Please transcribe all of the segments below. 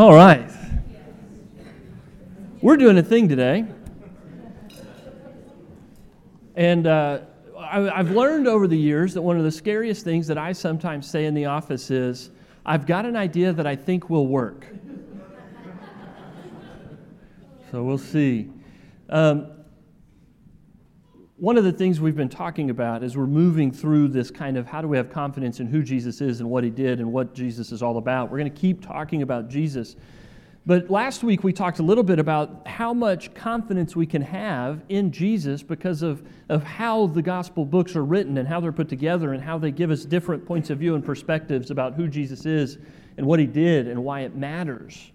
All right. We're doing a thing today. And uh, I, I've learned over the years that one of the scariest things that I sometimes say in the office is, I've got an idea that I think will work. so we'll see. Um, one of the things we've been talking about as we're moving through this kind of how do we have confidence in who Jesus is and what he did and what Jesus is all about, we're going to keep talking about Jesus. But last week we talked a little bit about how much confidence we can have in Jesus because of, of how the gospel books are written and how they're put together and how they give us different points of view and perspectives about who Jesus is and what he did and why it matters.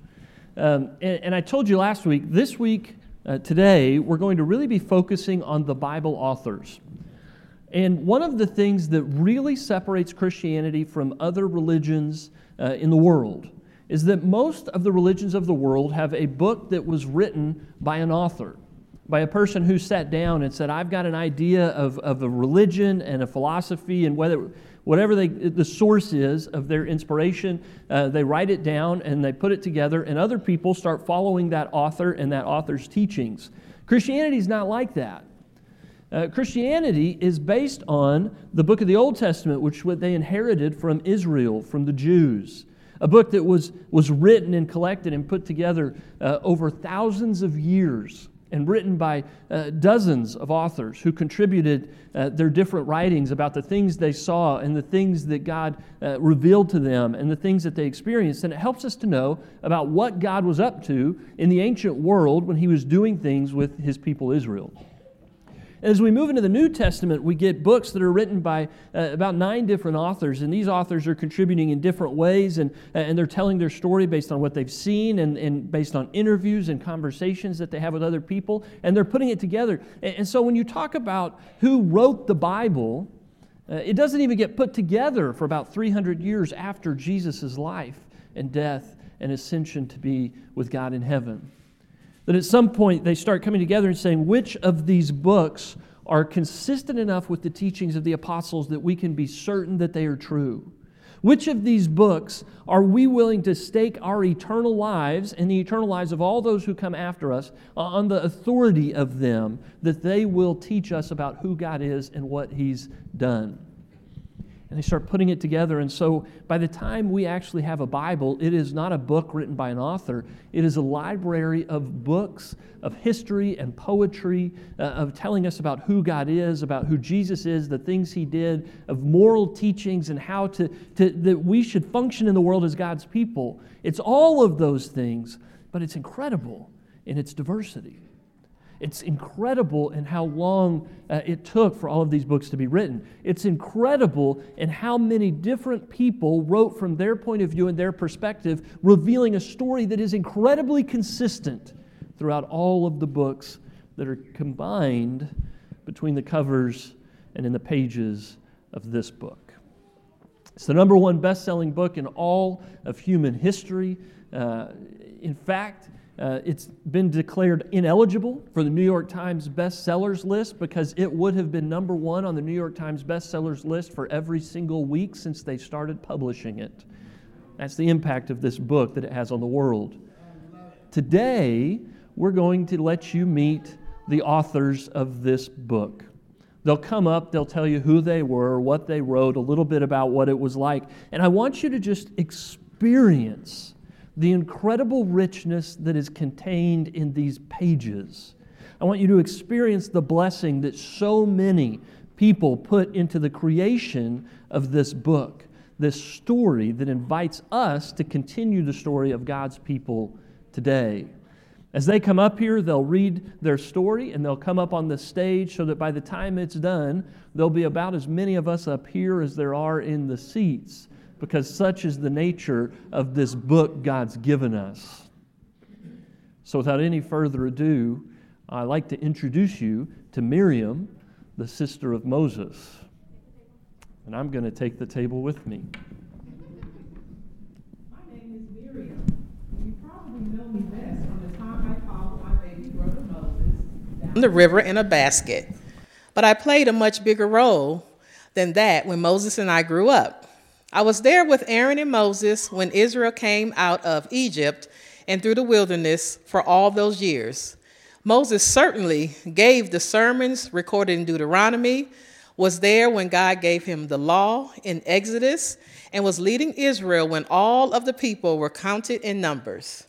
Um, and, and I told you last week, this week, uh, today, we're going to really be focusing on the Bible authors. And one of the things that really separates Christianity from other religions uh, in the world is that most of the religions of the world have a book that was written by an author, by a person who sat down and said, I've got an idea of, of a religion and a philosophy and whether whatever they, the source is of their inspiration, uh, they write it down and they put it together, and other people start following that author and that author's teachings. Christianity is not like that. Uh, Christianity is based on the book of the Old Testament, which what they inherited from Israel, from the Jews. A book that was, was written and collected and put together uh, over thousands of years and written by uh, dozens of authors who contributed uh, their different writings about the things they saw and the things that God uh, revealed to them and the things that they experienced. And it helps us to know about what God was up to in the ancient world when He was doing things with His people Israel. As we move into the New Testament, we get books that are written by uh, about nine different authors, and these authors are contributing in different ways, and, uh, and they're telling their story based on what they've seen and, and based on interviews and conversations that they have with other people, and they're putting it together. And, and so when you talk about who wrote the Bible, uh, it doesn't even get put together for about 300 years after Jesus' life and death and ascension to be with God in heaven that at some point they start coming together and saying, which of these books are consistent enough with the teachings of the apostles that we can be certain that they are true? Which of these books are we willing to stake our eternal lives and the eternal lives of all those who come after us on the authority of them, that they will teach us about who God is and what He's done? And they start putting it together. And so by the time we actually have a Bible, it is not a book written by an author, it is a library of books of history and poetry, uh, of telling us about who God is, about who Jesus is, the things he did, of moral teachings, and how to, to that we should function in the world as God's people. It's all of those things, but it's incredible in its diversity. It's incredible in how long uh, it took for all of these books to be written. It's incredible in how many different people wrote from their point of view and their perspective, revealing a story that is incredibly consistent throughout all of the books that are combined between the covers and in the pages of this book. It's the number one best selling book in all of human history. Uh, in fact, uh, it's been declared ineligible for the New York Times bestsellers list because it would have been number one on the New York Times bestsellers list for every single week since they started publishing it. That's the impact of this book that it has on the world. Today, we're going to let you meet the authors of this book. They'll come up, they'll tell you who they were, what they wrote, a little bit about what it was like. And I want you to just experience the incredible richness that is contained in these pages. I want you to experience the blessing that so many people put into the creation of this book, this story that invites us to continue the story of God's people today. As they come up here, they'll read their story and they'll come up on the stage so that by the time it's done, there'll be about as many of us up here as there are in the seats because such is the nature of this book God's given us. So, without any further ado, I'd like to introduce you to Miriam, the sister of Moses. And I'm going to take the table with me. My name is Miriam. You probably know me best from the time I followed my baby brother Moses down the river in a basket. But I played a much bigger role than that when Moses and I grew up. I was there with Aaron and Moses when Israel came out of Egypt and through the wilderness for all those years. Moses certainly gave the sermons recorded in Deuteronomy, was there when God gave him the law in Exodus, and was leading Israel when all of the people were counted in numbers.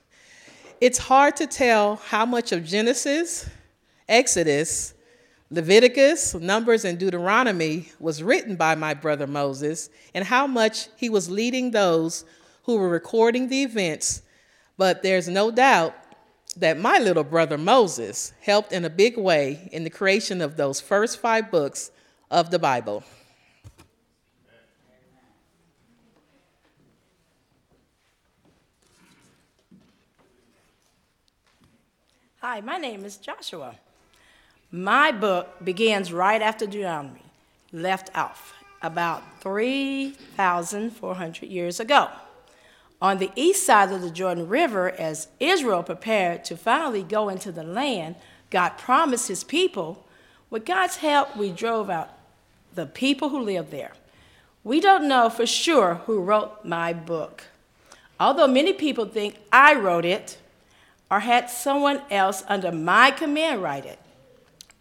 It's hard to tell how much of Genesis, Exodus, Leviticus, Numbers, and Deuteronomy was written by my brother Moses, and how much he was leading those who were recording the events. But there's no doubt that my little brother Moses helped in a big way in the creation of those first five books of the Bible. Hi, my name is Joshua. My book begins right after Deuteronomy, left off about 3,400 years ago. On the east side of the Jordan River, as Israel prepared to finally go into the land God promised his people, with God's help, we drove out the people who lived there. We don't know for sure who wrote my book. Although many people think I wrote it or had someone else under my command write it.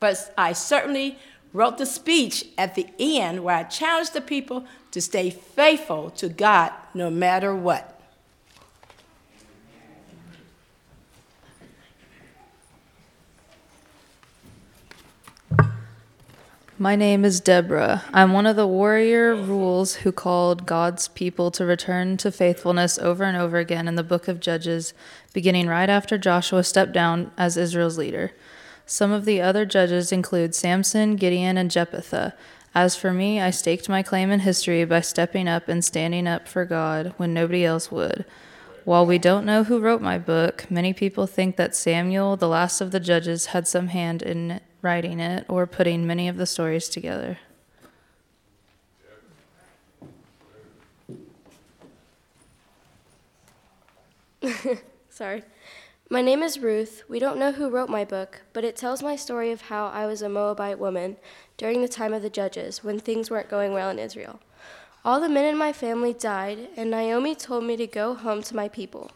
But I certainly wrote the speech at the end where I challenged the people to stay faithful to God no matter what. My name is Deborah. I'm one of the warrior rules who called God's people to return to faithfulness over and over again in the book of Judges, beginning right after Joshua stepped down as Israel's leader. Some of the other judges include Samson, Gideon, and Jephthah. As for me, I staked my claim in history by stepping up and standing up for God when nobody else would. While we don't know who wrote my book, many people think that Samuel, the last of the judges, had some hand in writing it or putting many of the stories together. Sorry. My name is Ruth. We don't know who wrote my book, but it tells my story of how I was a Moabite woman during the time of the judges when things weren't going well in Israel. All the men in my family died, and Naomi told me to go home to my people.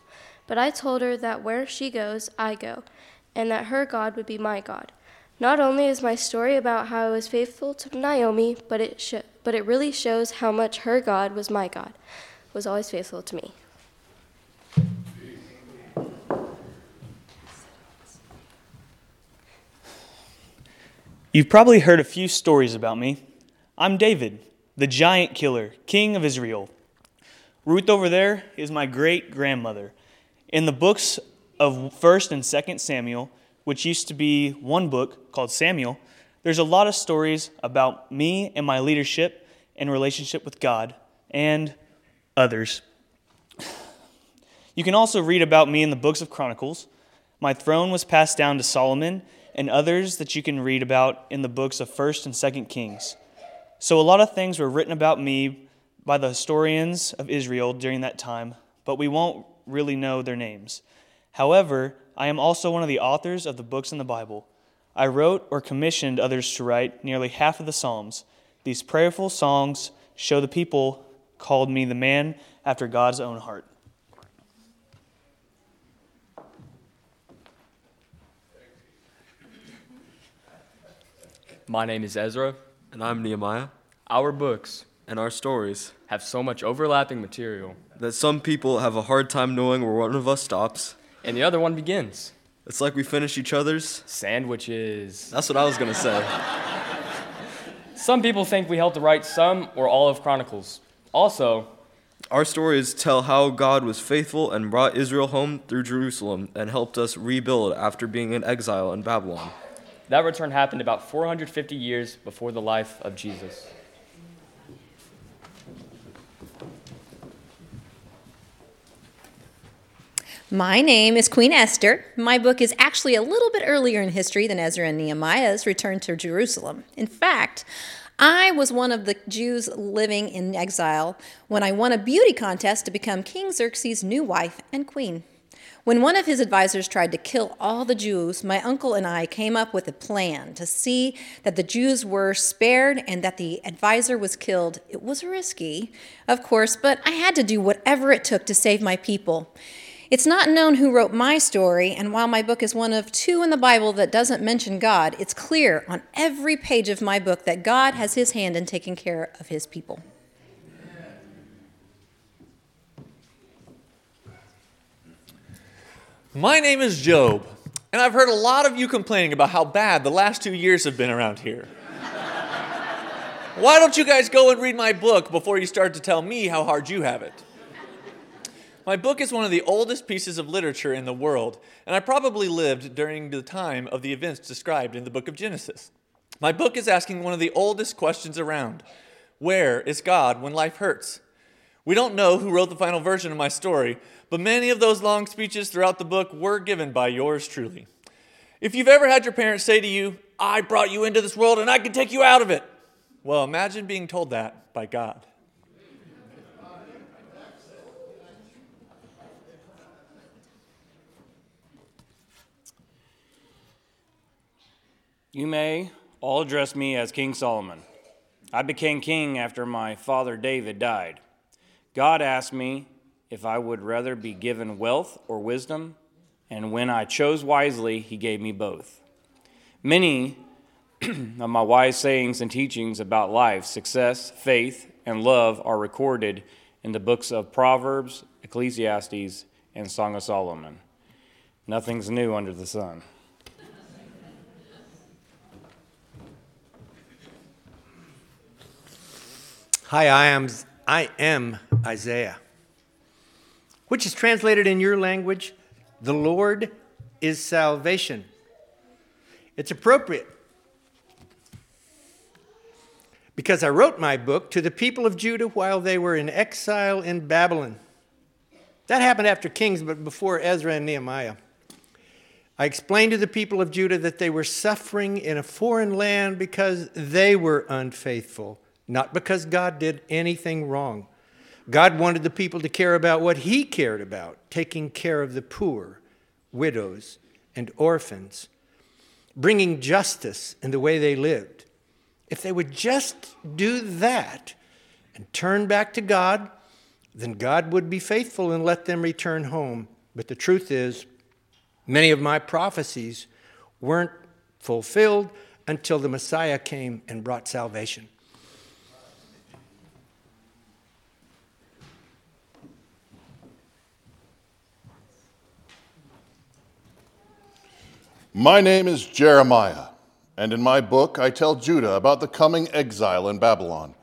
But I told her that where she goes, I go, and that her God would be my God. Not only is my story about how I was faithful to Naomi, but it, sh- but it really shows how much her God was my God, was always faithful to me. You've probably heard a few stories about me. I'm David, the giant killer, king of Israel. Ruth over there is my great grandmother. In the books of 1st and 2nd Samuel, which used to be one book called Samuel, there's a lot of stories about me and my leadership and relationship with God and others. You can also read about me in the books of Chronicles. My throne was passed down to Solomon and others that you can read about in the books of 1st and 2nd Kings. So a lot of things were written about me by the historians of Israel during that time, but we won't really know their names. However, I am also one of the authors of the books in the Bible. I wrote or commissioned others to write nearly half of the Psalms. These prayerful songs show the people called me the man after God's own heart. My name is Ezra. And I'm Nehemiah. Our books And our stories have so much overlapping material, that some people have a hard time knowing where one of us stops. and the other one begins. It's like we finish each other's. Sandwiches. That's what I was going to say. Some people think we helped to write some or all of Chronicles. Also, Our stories tell how God was faithful and brought Israel home through Jerusalem and helped us rebuild after being in exile in Babylon. That return happened about 450 years before the life of Jesus. My name is Queen Esther. My book is actually a little bit earlier in history than Ezra and Nehemiah's return to Jerusalem. In fact, I was one of the Jews living in exile when I won a beauty contest to become King Xerxes' new wife and queen. When one of his advisors tried to kill all the Jews, my uncle and I came up with a plan to see that the Jews were spared and that the advisor was killed. It was risky, of course, but I had to do whatever it took to save my people. It's not known who wrote my story, and while my book is one of two in the Bible that doesn't mention God, it's clear on every page of my book that God has his hand in taking care of his people. My name is Job, and I've heard a lot of you complaining about how bad the last two years have been around here. Why don't you guys go and read my book before you start to tell me how hard you have it? My book is one of the oldest pieces of literature in the world, and I probably lived during the time of the events described in the book of Genesis. My book is asking one of the oldest questions around Where is God when life hurts? We don't know who wrote the final version of my story, but many of those long speeches throughout the book were given by yours truly. If you've ever had your parents say to you, I brought you into this world and I can take you out of it, well, imagine being told that by God. You may all address me as King Solomon. I became king after my father David died. God asked me if I would rather be given wealth or wisdom, and when I chose wisely, he gave me both. Many of my wise sayings and teachings about life, success, faith, and love are recorded in the books of Proverbs, Ecclesiastes, and Song of Solomon. Nothing's new under the sun. Hi, I am, I am Isaiah, which is translated in your language, the Lord is salvation. It's appropriate because I wrote my book to the people of Judah while they were in exile in Babylon. That happened after Kings, but before Ezra and Nehemiah. I explained to the people of Judah that they were suffering in a foreign land because they were unfaithful not because God did anything wrong. God wanted the people to care about what He cared about taking care of the poor, widows, and orphans, bringing justice in the way they lived. If they would just do that and turn back to God, then God would be faithful and let them return home. But the truth is, many of my prophecies weren't fulfilled until the Messiah came and brought salvation. My name is Jeremiah, and in my book I tell Judah about the coming exile in Babylon,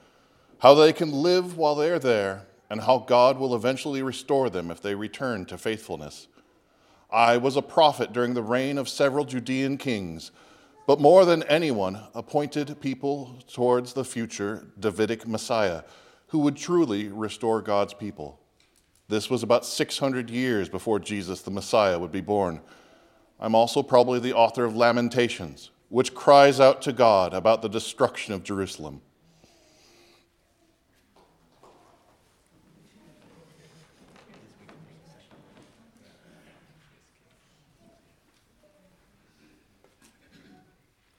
how they can live while they are there, and how God will eventually restore them if they return to faithfulness. I was a prophet during the reign of several Judean kings, but more than anyone, appointed people towards the future Davidic Messiah who would truly restore God's people. This was about 600 years before Jesus the Messiah would be born. I'm also probably the author of Lamentations, which cries out to God about the destruction of Jerusalem.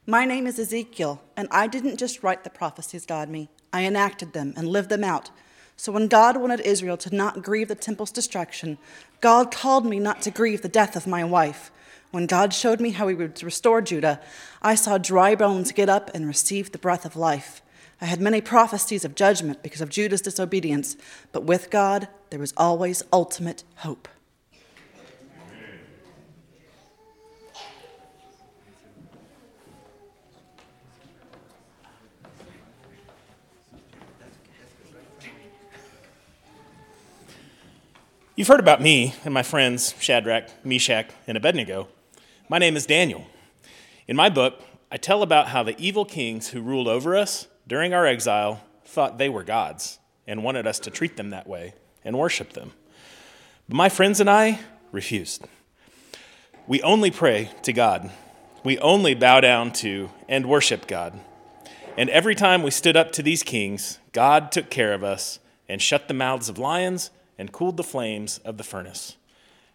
My name is Ezekiel, and I didn't just write the prophecies God me, I enacted them and lived them out. So when God wanted Israel to not grieve the temple's destruction, God called me not to grieve the death of my wife. When God showed me how he would restore Judah, I saw dry bones get up and receive the breath of life. I had many prophecies of judgment because of Judah's disobedience, but with God, there was always ultimate hope. You've heard about me and my friends Shadrach, Meshach, and Abednego. My name is Daniel. In my book, I tell about how the evil kings who ruled over us during our exile thought they were gods and wanted us to treat them that way and worship them. But my friends and I refused. We only pray to God. We only bow down to and worship God. And every time we stood up to these kings, God took care of us and shut the mouths of lions and cooled the flames of the furnace.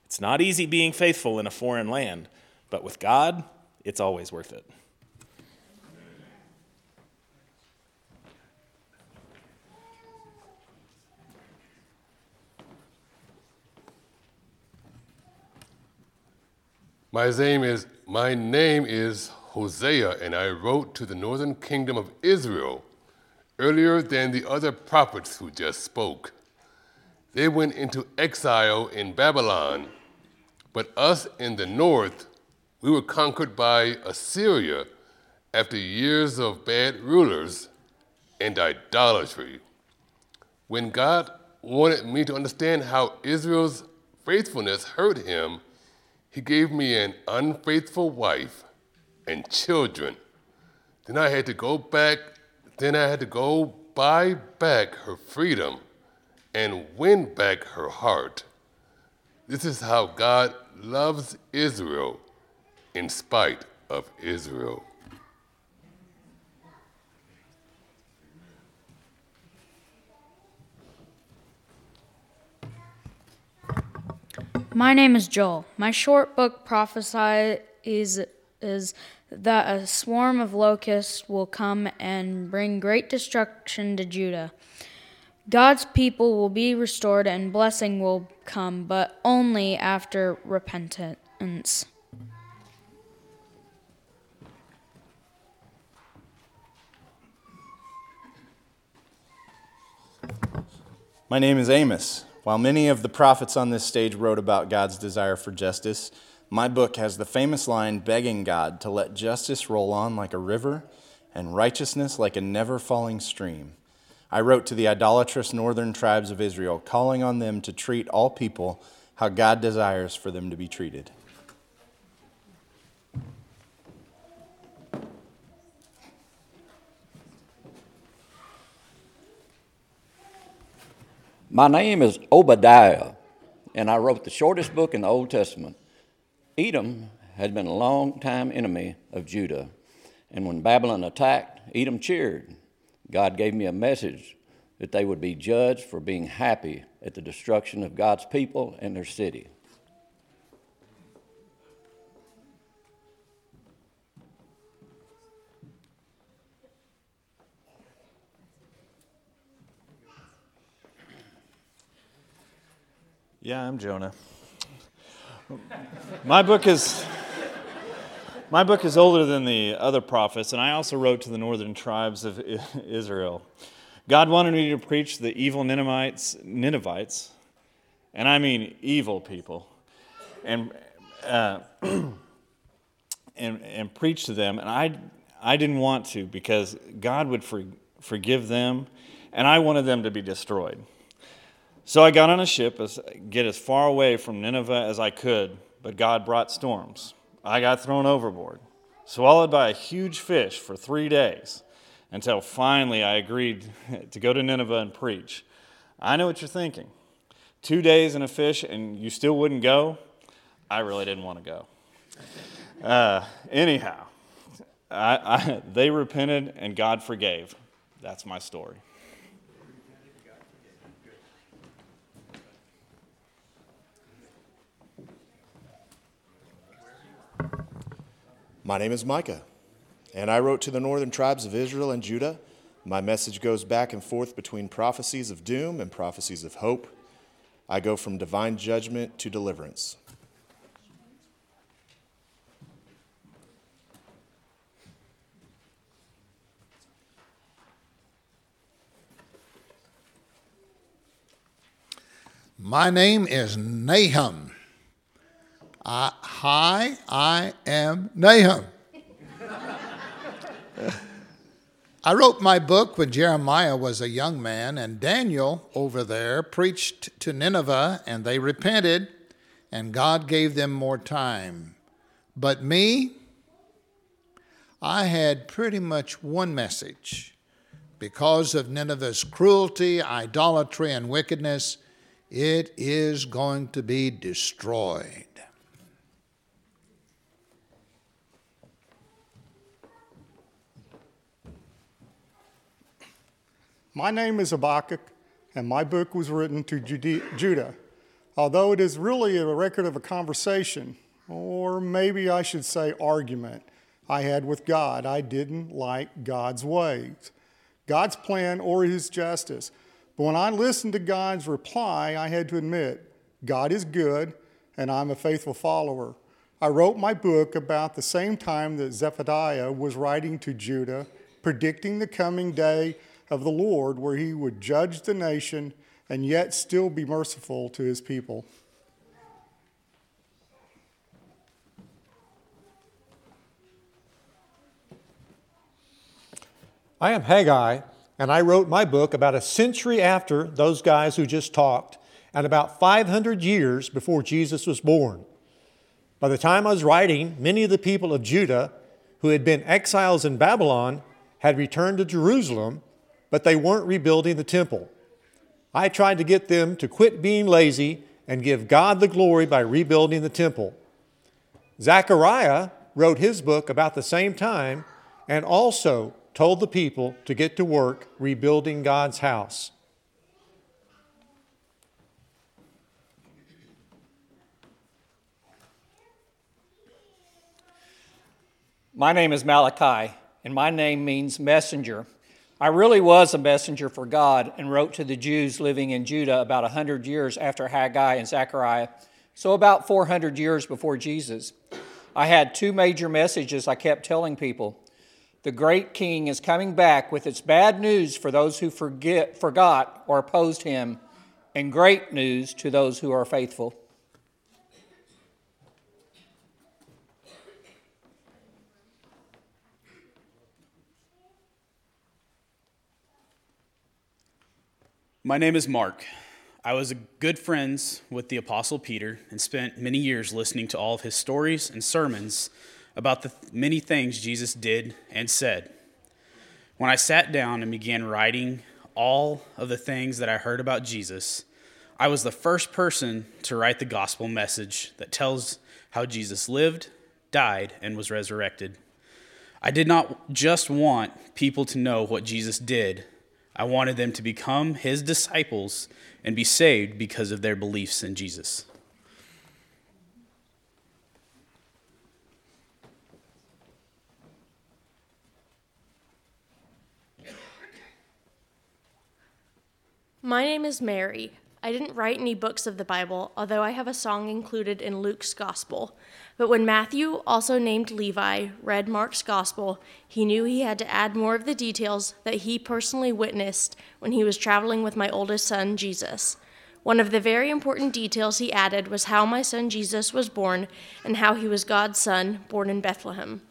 It's not easy being faithful in a foreign land, but with God, it's always worth it. My name is my name is Hosea, and I wrote to the northern kingdom of Israel earlier than the other prophets who just spoke. They went into exile in Babylon, but us in the north, we were conquered by Assyria after years of bad rulers and idolatry. When God wanted me to understand how Israel's faithfulness hurt him, he gave me an unfaithful wife and children. Then I had to go back, then I had to go buy back her freedom and win back her heart. This is how God loves Israel in spite of Israel. My name is Joel. My short book prophesies is, is that a swarm of locusts will come and bring great destruction to Judah. God's people will be restored and blessing will come, but only after repentance. My name is Amos. While many of the prophets on this stage wrote about God's desire for justice, my book has the famous line begging God to let justice roll on like a river and righteousness like a never falling stream. I wrote to the idolatrous northern tribes of Israel, calling on them to treat all people how God desires for them to be treated. My name is Obadiah, and I wrote the shortest book in the Old Testament. Edom had been a long time enemy of Judah, and when Babylon attacked, Edom cheered. God gave me a message that they would be judged for being happy at the destruction of God's people and their city. Yeah, I'm Jonah. My book is my book is older than the other prophets, and I also wrote to the northern tribes of Israel. God wanted me to preach the evil Ninevites, Ninevites, and I mean evil people, and uh, and and preach to them. And I I didn't want to because God would for, forgive them, and I wanted them to be destroyed. So I got on a ship, as, get as far away from Nineveh as I could, but God brought storms. I got thrown overboard, swallowed by a huge fish for three days, until finally I agreed to go to Nineveh and preach. I know what you're thinking. Two days in a fish and you still wouldn't go? I really didn't want to go. Uh, anyhow, I, I, they repented and God forgave. That's my story. My name is Micah, and I wrote to the northern tribes of Israel and Judah. My message goes back and forth between prophecies of doom and prophecies of hope. I go from divine judgment to deliverance. My name is Nahum. I, hi, I am Nahum. I wrote my book when Jeremiah was a young man, and Daniel over there preached to Nineveh, and they repented, and God gave them more time. But me, I had pretty much one message. Because of Nineveh's cruelty, idolatry, and wickedness, it is going to be destroyed. My name is Habakkuk, and my book was written to Judah. although it is really a record of a conversation, or maybe I should say argument, I had with God. I didn't like God's ways, God's plan, or his justice. But when I listened to God's reply, I had to admit God is good and I'm a faithful follower. I wrote my book about the same time that Zephaniah was writing to Judah, predicting the coming day of the Lord, where he would judge the nation and yet still be merciful to his people. I am Haggai, and I wrote my book about a century after those guys who just talked, and about 500 years before Jesus was born. By the time I was writing, many of the people of Judah who had been exiles in Babylon had returned to Jerusalem, but they weren't rebuilding the temple. I tried to get them to quit being lazy and give God the glory by rebuilding the temple. Zechariah wrote his book about the same time and also told the people to get to work rebuilding God's house. My name is Malachi, and my name means messenger. I really was a messenger for God and wrote to the Jews living in Judah about 100 years after Haggai and Zechariah, so about 400 years before Jesus. I had two major messages I kept telling people. The great king is coming back with its bad news for those who forget, forgot or opposed him, and great news to those who are faithful. My name is Mark. I was good friends with the Apostle Peter and spent many years listening to all of his stories and sermons about the many things Jesus did and said. When I sat down and began writing all of the things that I heard about Jesus, I was the first person to write the gospel message that tells how Jesus lived, died, and was resurrected. I did not just want people to know what Jesus did, I wanted them to become his disciples and be saved because of their beliefs in Jesus. My name is Mary. I didn't write any books of the Bible, although I have a song included in Luke's Gospel. But when Matthew, also named Levi, read Mark's Gospel, he knew he had to add more of the details that he personally witnessed when he was traveling with my oldest son, Jesus. One of the very important details he added was how my son Jesus was born and how he was God's son, born in Bethlehem.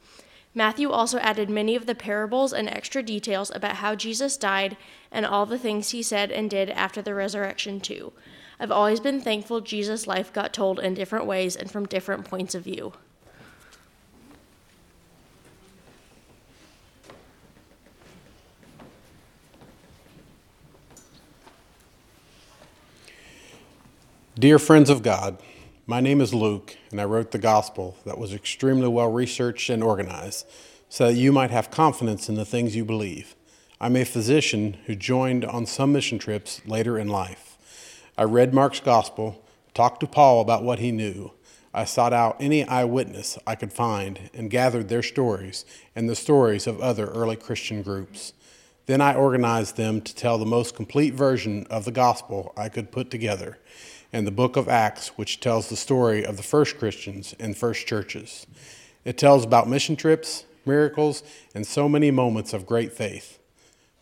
Matthew also added many of the parables and extra details about how Jesus died and all the things he said and did after the resurrection, too. I've always been thankful Jesus' life got told in different ways and from different points of view. Dear friends of God, my name is Luke, and I wrote the gospel that was extremely well researched and organized so that you might have confidence in the things you believe. I'm a physician who joined on some mission trips later in life. I read Mark's gospel, talked to Paul about what he knew. I sought out any eyewitness I could find and gathered their stories and the stories of other early Christian groups. Then I organized them to tell the most complete version of the gospel I could put together and the book of Acts, which tells the story of the first Christians and first churches. It tells about mission trips, miracles, and so many moments of great faith.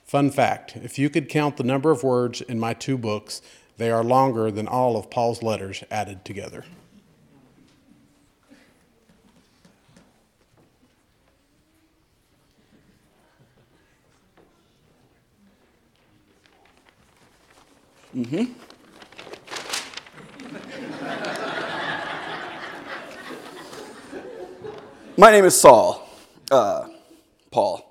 Fun fact if you could count the number of words in my two books, they are longer than all of Paul's letters added together. Mm-hmm. My name is Saul, uh, Paul.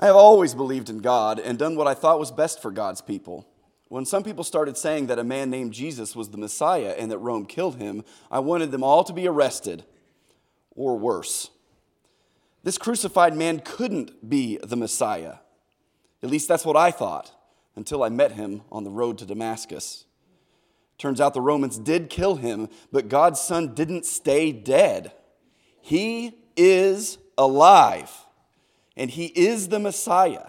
I have always believed in God and done what I thought was best for God's people. When some people started saying that a man named Jesus was the Messiah and that Rome killed him, I wanted them all to be arrested, or worse. This crucified man couldn't be the Messiah. At least that's what I thought until I met him on the road to Damascus. Turns out the Romans did kill him, but God's son didn't stay dead. He is alive, and he is the Messiah.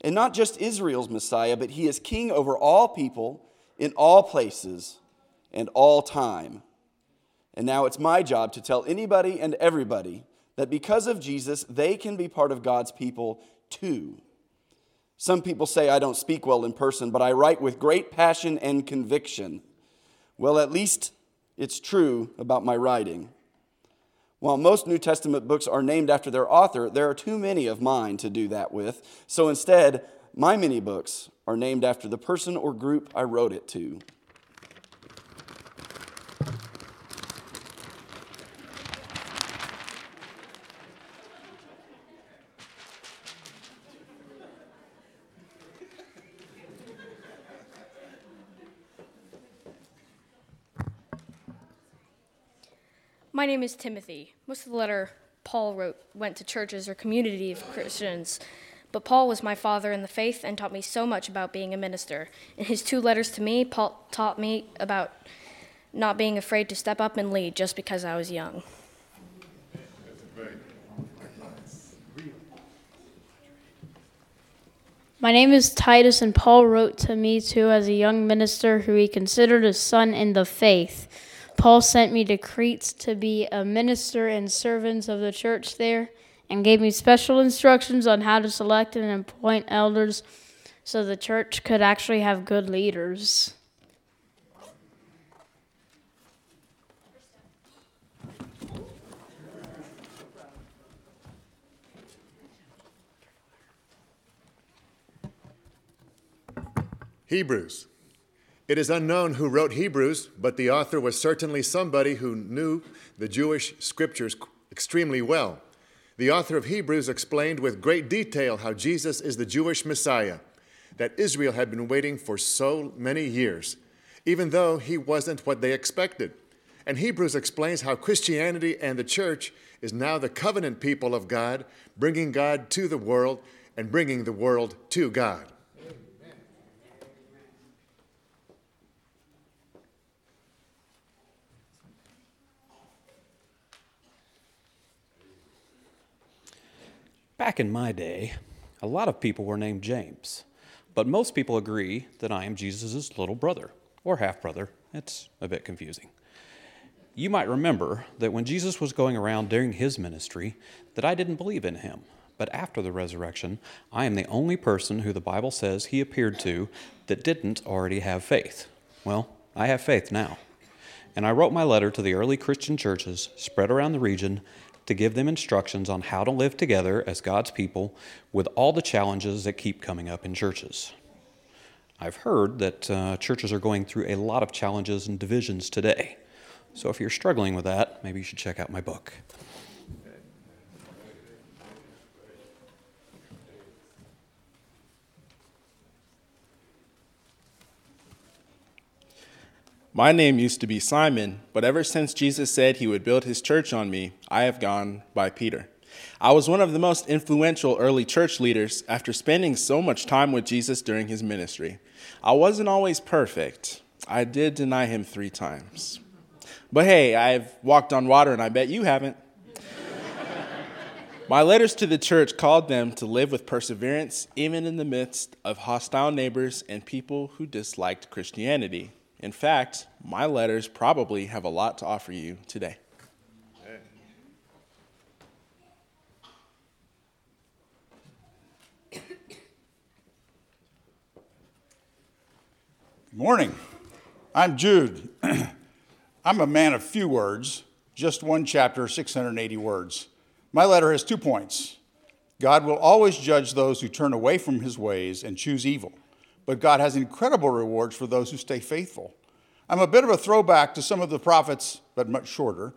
And not just Israel's Messiah, but he is king over all people in all places and all time. And now it's my job to tell anybody and everybody that because of Jesus, they can be part of God's people too. Some people say I don't speak well in person, but I write with great passion and conviction. Well, at least it's true about my writing. While most New Testament books are named after their author, there are too many of mine to do that with. So instead, my many books are named after the person or group I wrote it to. My name is Timothy. Most of the letter Paul wrote went to churches or community of Christians, but Paul was my father in the faith and taught me so much about being a minister. In his two letters to me, Paul taught me about not being afraid to step up and lead just because I was young. My name is Titus, and Paul wrote to me too as a young minister who he considered a son in the faith. Paul sent me to Crete to be a minister and servant of the church there, and gave me special instructions on how to select and appoint elders so the church could actually have good leaders. Hebrews. It is unknown who wrote Hebrews, but the author was certainly somebody who knew the Jewish scriptures extremely well. The author of Hebrews explained with great detail how Jesus is the Jewish Messiah that Israel had been waiting for so many years, even though he wasn't what they expected. And Hebrews explains how Christianity and the church is now the covenant people of God, bringing God to the world and bringing the world to God. Back in my day, a lot of people were named James, but most people agree that I am Jesus' little brother or half brother. It's a bit confusing. You might remember that when Jesus was going around during his ministry that I didn't believe in him. But after the resurrection, I am the only person who the Bible says he appeared to that didn't already have faith. Well, I have faith now. And I wrote my letter to the early Christian churches spread around the region to give them instructions on how to live together as God's people with all the challenges that keep coming up in churches. I've heard that uh, churches are going through a lot of challenges and divisions today. So if you're struggling with that, maybe you should check out my book. My name used to be Simon, but ever since Jesus said he would build his church on me, I have gone by Peter. I was one of the most influential early church leaders after spending so much time with Jesus during his ministry. I wasn't always perfect. I did deny him three times. But hey, I've walked on water and I bet you haven't. My letters to the church called them to live with perseverance, even in the midst of hostile neighbors and people who disliked Christianity. In fact, my letters probably have a lot to offer you today. Morning. I'm Jude. I'm a man of few words, just one chapter, 680 words. My letter has two points. God will always judge those who turn away from his ways and choose evil, but God has incredible rewards for those who stay faithful. I'm a bit of a throwback to some of the prophets, but much shorter,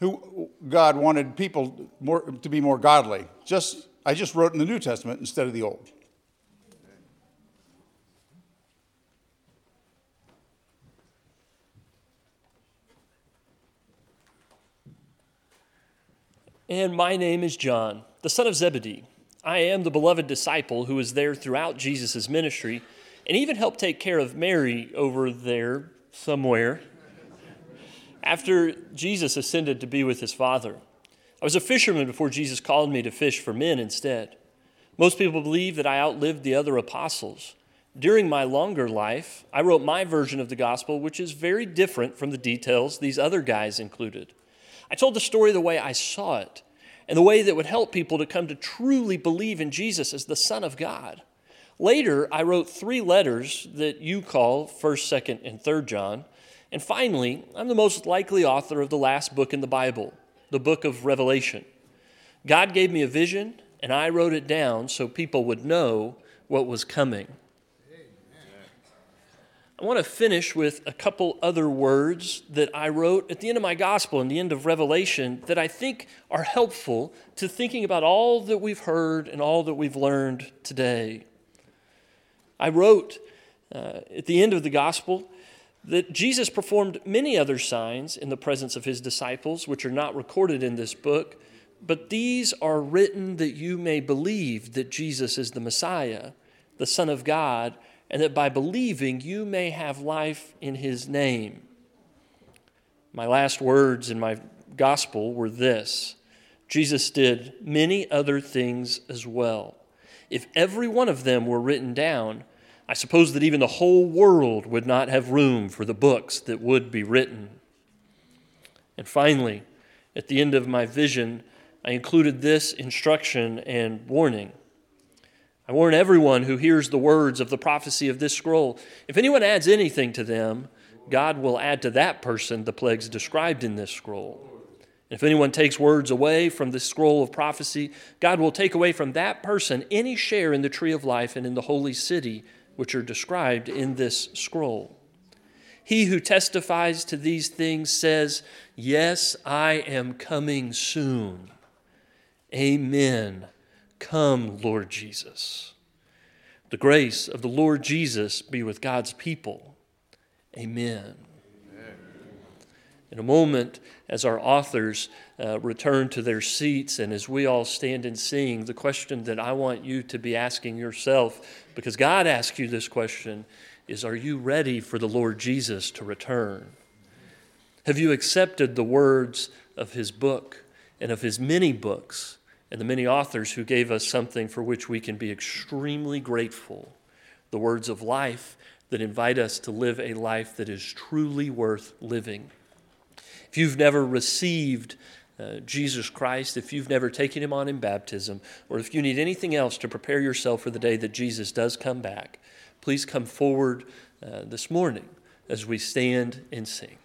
who God wanted people more, to be more godly. Just, I just wrote in the New Testament instead of the Old. And my name is John, the son of Zebedee. I am the beloved disciple who was there throughout Jesus' ministry, and even helped take care of Mary over there somewhere after Jesus ascended to be with his Father. I was a fisherman before Jesus called me to fish for men instead. Most people believe that I outlived the other apostles. During my longer life, I wrote my version of the gospel, which is very different from the details these other guys included. I told the story the way I saw it, and the way that would help people to come to truly believe in Jesus as the Son of God. Later, I wrote three letters that you call 1st, 2nd, and 3rd John. And finally, I'm the most likely author of the last book in the Bible, the book of Revelation. God gave me a vision, and I wrote it down so people would know what was coming. I want to finish with a couple other words that I wrote at the end of my gospel and the end of Revelation that I think are helpful to thinking about all that we've heard and all that we've learned today. I wrote uh, at the end of the gospel that Jesus performed many other signs in the presence of his disciples, which are not recorded in this book, but these are written that you may believe that Jesus is the Messiah, the Son of God and that by believing you may have life in his name. My last words in my gospel were this Jesus did many other things as well. If every one of them were written down, I suppose that even the whole world would not have room for the books that would be written. And finally, at the end of my vision, I included this instruction and warning. I warn everyone who hears the words of the prophecy of this scroll if anyone adds anything to them, God will add to that person the plagues described in this scroll. If anyone takes words away from the scroll of prophecy, God will take away from that person any share in the tree of life and in the holy city which are described in this scroll. He who testifies to these things says, Yes, I am coming soon. Amen. Come, Lord Jesus. The grace of the Lord Jesus be with God's people. Amen. In a moment, as our authors uh, return to their seats and as we all stand and sing, the question that I want you to be asking yourself, because God asked you this question, is Are you ready for the Lord Jesus to return? Have you accepted the words of his book and of his many books? And the many authors who gave us something for which we can be extremely grateful the words of life that invite us to live a life that is truly worth living. If you've never received uh, Jesus Christ, if you've never taken him on in baptism, or if you need anything else to prepare yourself for the day that Jesus does come back, please come forward uh, this morning as we stand and sing.